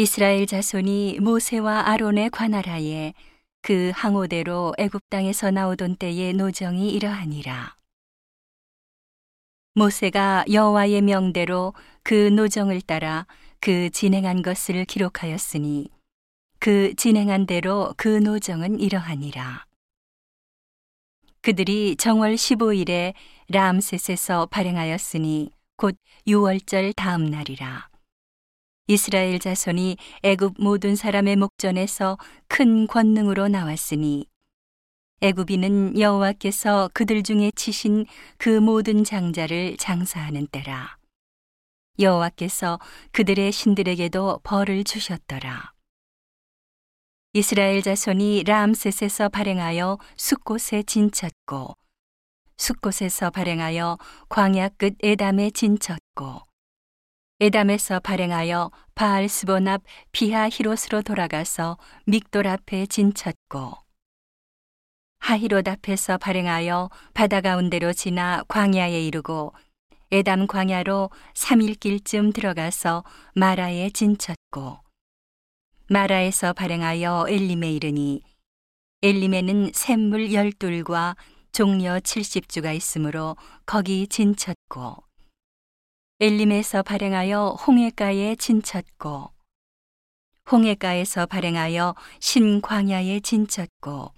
이스라엘 자손이 모세와 아론의 관할하에 그 항오대로 애굽 땅에서 나오던 때의 노정이 이러하니라. 모세가 여호와의 명대로 그 노정을 따라 그 진행한 것을 기록하였으니 그 진행한 대로 그 노정은 이러하니라. 그들이 정월 15일에 람셋에서 발행하였으니 곧 6월절 다음 날이라. 이스라엘 자손이 애굽 모든 사람의 목전에서 큰 권능으로 나왔으니 애굽인은 여호와께서 그들 중에 치신 그 모든 장자를 장사하는 때라. 여호와께서 그들의 신들에게도 벌을 주셨더라. 이스라엘 자손이 람셋에서 발행하여 숫곳에 진쳤고 숫곳에서 발행하여 광야 끝 에담에 진쳤고 에담에서 발행하여 바알스본 앞 비하 히롯으로 돌아가서 믹돌 앞에 진쳤고 하히롯 앞에서 발행하여 바다 가운데로 지나 광야에 이르고 에담 광야로 3일길쯤 들어가서 마라에 진쳤고 마라에서 발행하여 엘림에 이르니 엘림에는 샘물 열둘과 종려 70주가 있으므로 거기 진쳤고 엘림에서 발행하여 홍해가에 진쳤고 홍해가에서 발행하여 신광야에 진쳤고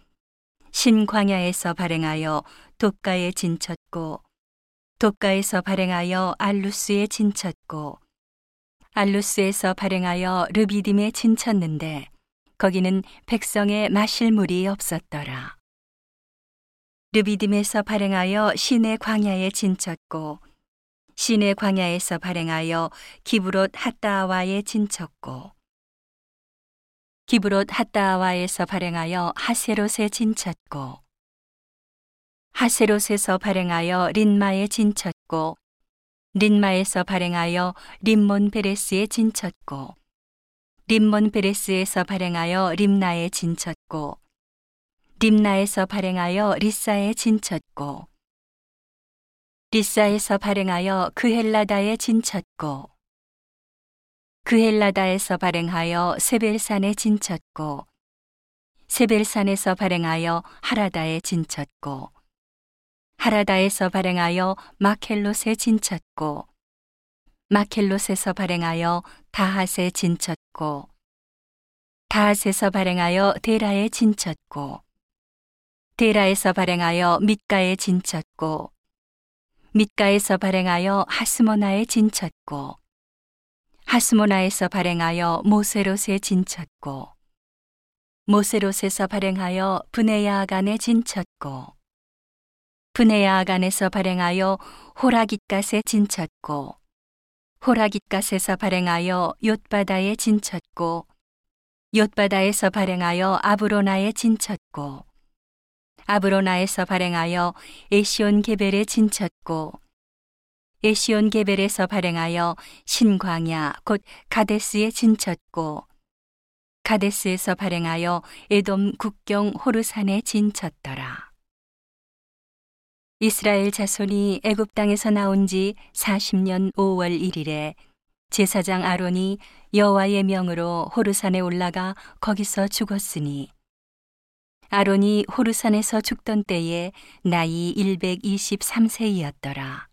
신광야에서 발행하여 독가에 진쳤고 독가에서 발행하여 알루스에 진쳤고 알루스에서 발행하여 르비딤에 진쳤는데 거기는 백성의 마실 물이 없었더라. 르비딤에서 발행하여 신의 광야에 진쳤고 신의 광야에서 발행하여 기브롯 핫다와에 진쳤고 기브롯 핫다와에서 발행하여 하세롯에 진쳤고 하세롯에서 발행하여 린마에 진쳤고 린마에서 발행하여 림몬 베레스에 진쳤고 림몬 베레스에서 발행하여 림나에 진쳤고 림나에서 발행하여 리사에 진쳤고 리사에서 발행하여 그헬라다에 진쳤고 그헬라다에서 발행하여 세벨산에 진쳤고 세벨산에서 발행하여 하라다에 진쳤고 하라다에서 발행하여 마켈롯에 진쳤고 마켈롯에서 발행하여 다핫에 진쳤고 다핫에서 발행하여 데라에 진쳤고 데라에서 발행하여 밑가에 진쳤고 밑가에서 발행하여 하스모나에 진쳤고 하스모나에서 발행하여 모세롯에 진쳤고 모세롯에서 발행하여 브네야간에 진쳤고 브네야간에서 발행하여 호라깃갓에 진쳤고 호라깃갓에서 발행하여 욤바다에 진쳤고 욤바다에서 발행하여 아브로나에 진쳤고 아브로나에서 발행하여 에시온 게벨에 진쳤고 에시온 게벨에서 발행하여 신광야 곧 가데스에 진쳤고 가데스에서 발행하여 에돔 국경 호르산에 진쳤더라. 이스라엘 자손이 애굽 땅에서 나온 지 40년 5월 1일에 제사장 아론이 여호와의 명으로 호르산에 올라가 거기서 죽었으니 아론이 호르산에서 죽던 때에 나이 123세이었더라.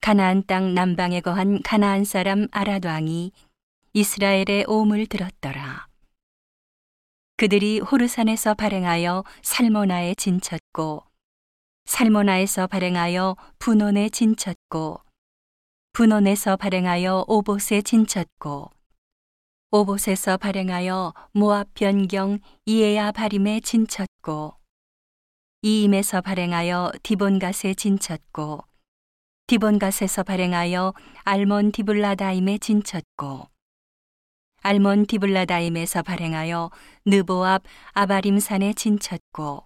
가나안 땅 남방에 거한 가나안 사람 아랏 왕이 이스라엘의 오음을 들었더라. 그들이 호르산에서 발행하여 살모나에 진쳤고 살모나에서 발행하여 분원에 진쳤고 분원에서 발행하여 오봇에 진쳤고 오봇에서 발행하여 모압 변경 이에야 바림에 진쳤고 이임에서 발행하여 디본갓에 진쳤고 디본갓에서 발행하여 알몬 디블라다임에 진쳤고 알몬 디블라다임에서 발행하여 느보압 아바림산에 진쳤고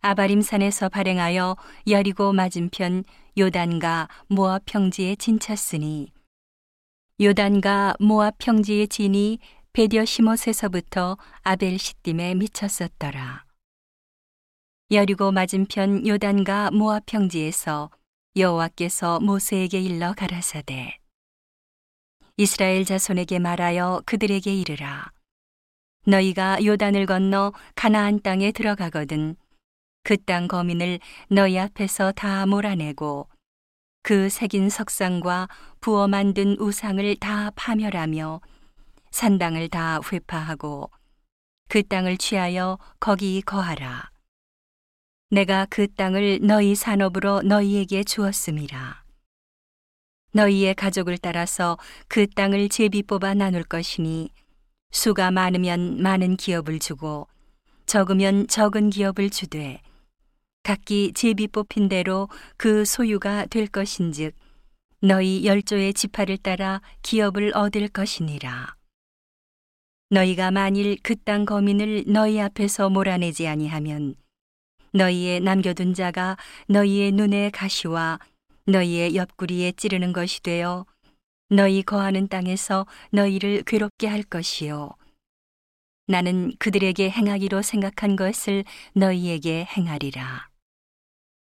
아바림산에서 발행하여 여리고 맞은편 요단과 모압 평지에 진쳤으니 요단과 모압 평지의 진이 베디어 시못에서부터 아벨 시딤에 미쳤었더라. 여리고 맞은편 요단과 모압 평지에서 여호와께서 모세에게 일러 가라사대 이스라엘 자손에게 말하여 그들에게 이르라. 너희가 요단을 건너 가나안 땅에 들어가거든 그 땅 거민을 너희 앞에서 다 몰아내고 그 새긴 석상과 부어 만든 우상을 다 파멸하며 산당을 다 회파하고 그 땅을 취하여 거기 거하라. 내가 그 땅을 너희 산업으로 너희에게 주었음이라. 너희의 가족을 따라서 그 땅을 제비 뽑아 나눌 것이니 수가 많으면 많은 기업을 주고 적으면 적은 기업을 주되 각기 제비 뽑힌 대로 그 소유가 될 것인즉 너희 열조의 지파를 따라 기업을 얻을 것이니라. 너희가 만일 그 땅 거민을 너희 앞에서 몰아내지 아니하면 너희의 남겨둔 자가 너희의 눈에 가시와 너희의 옆구리에 찌르는 것이 되어 너희 거하는 땅에서 너희를 괴롭게 할 것이요. 나는 그들에게 행하기로 생각한 것을 너희에게 행하리라.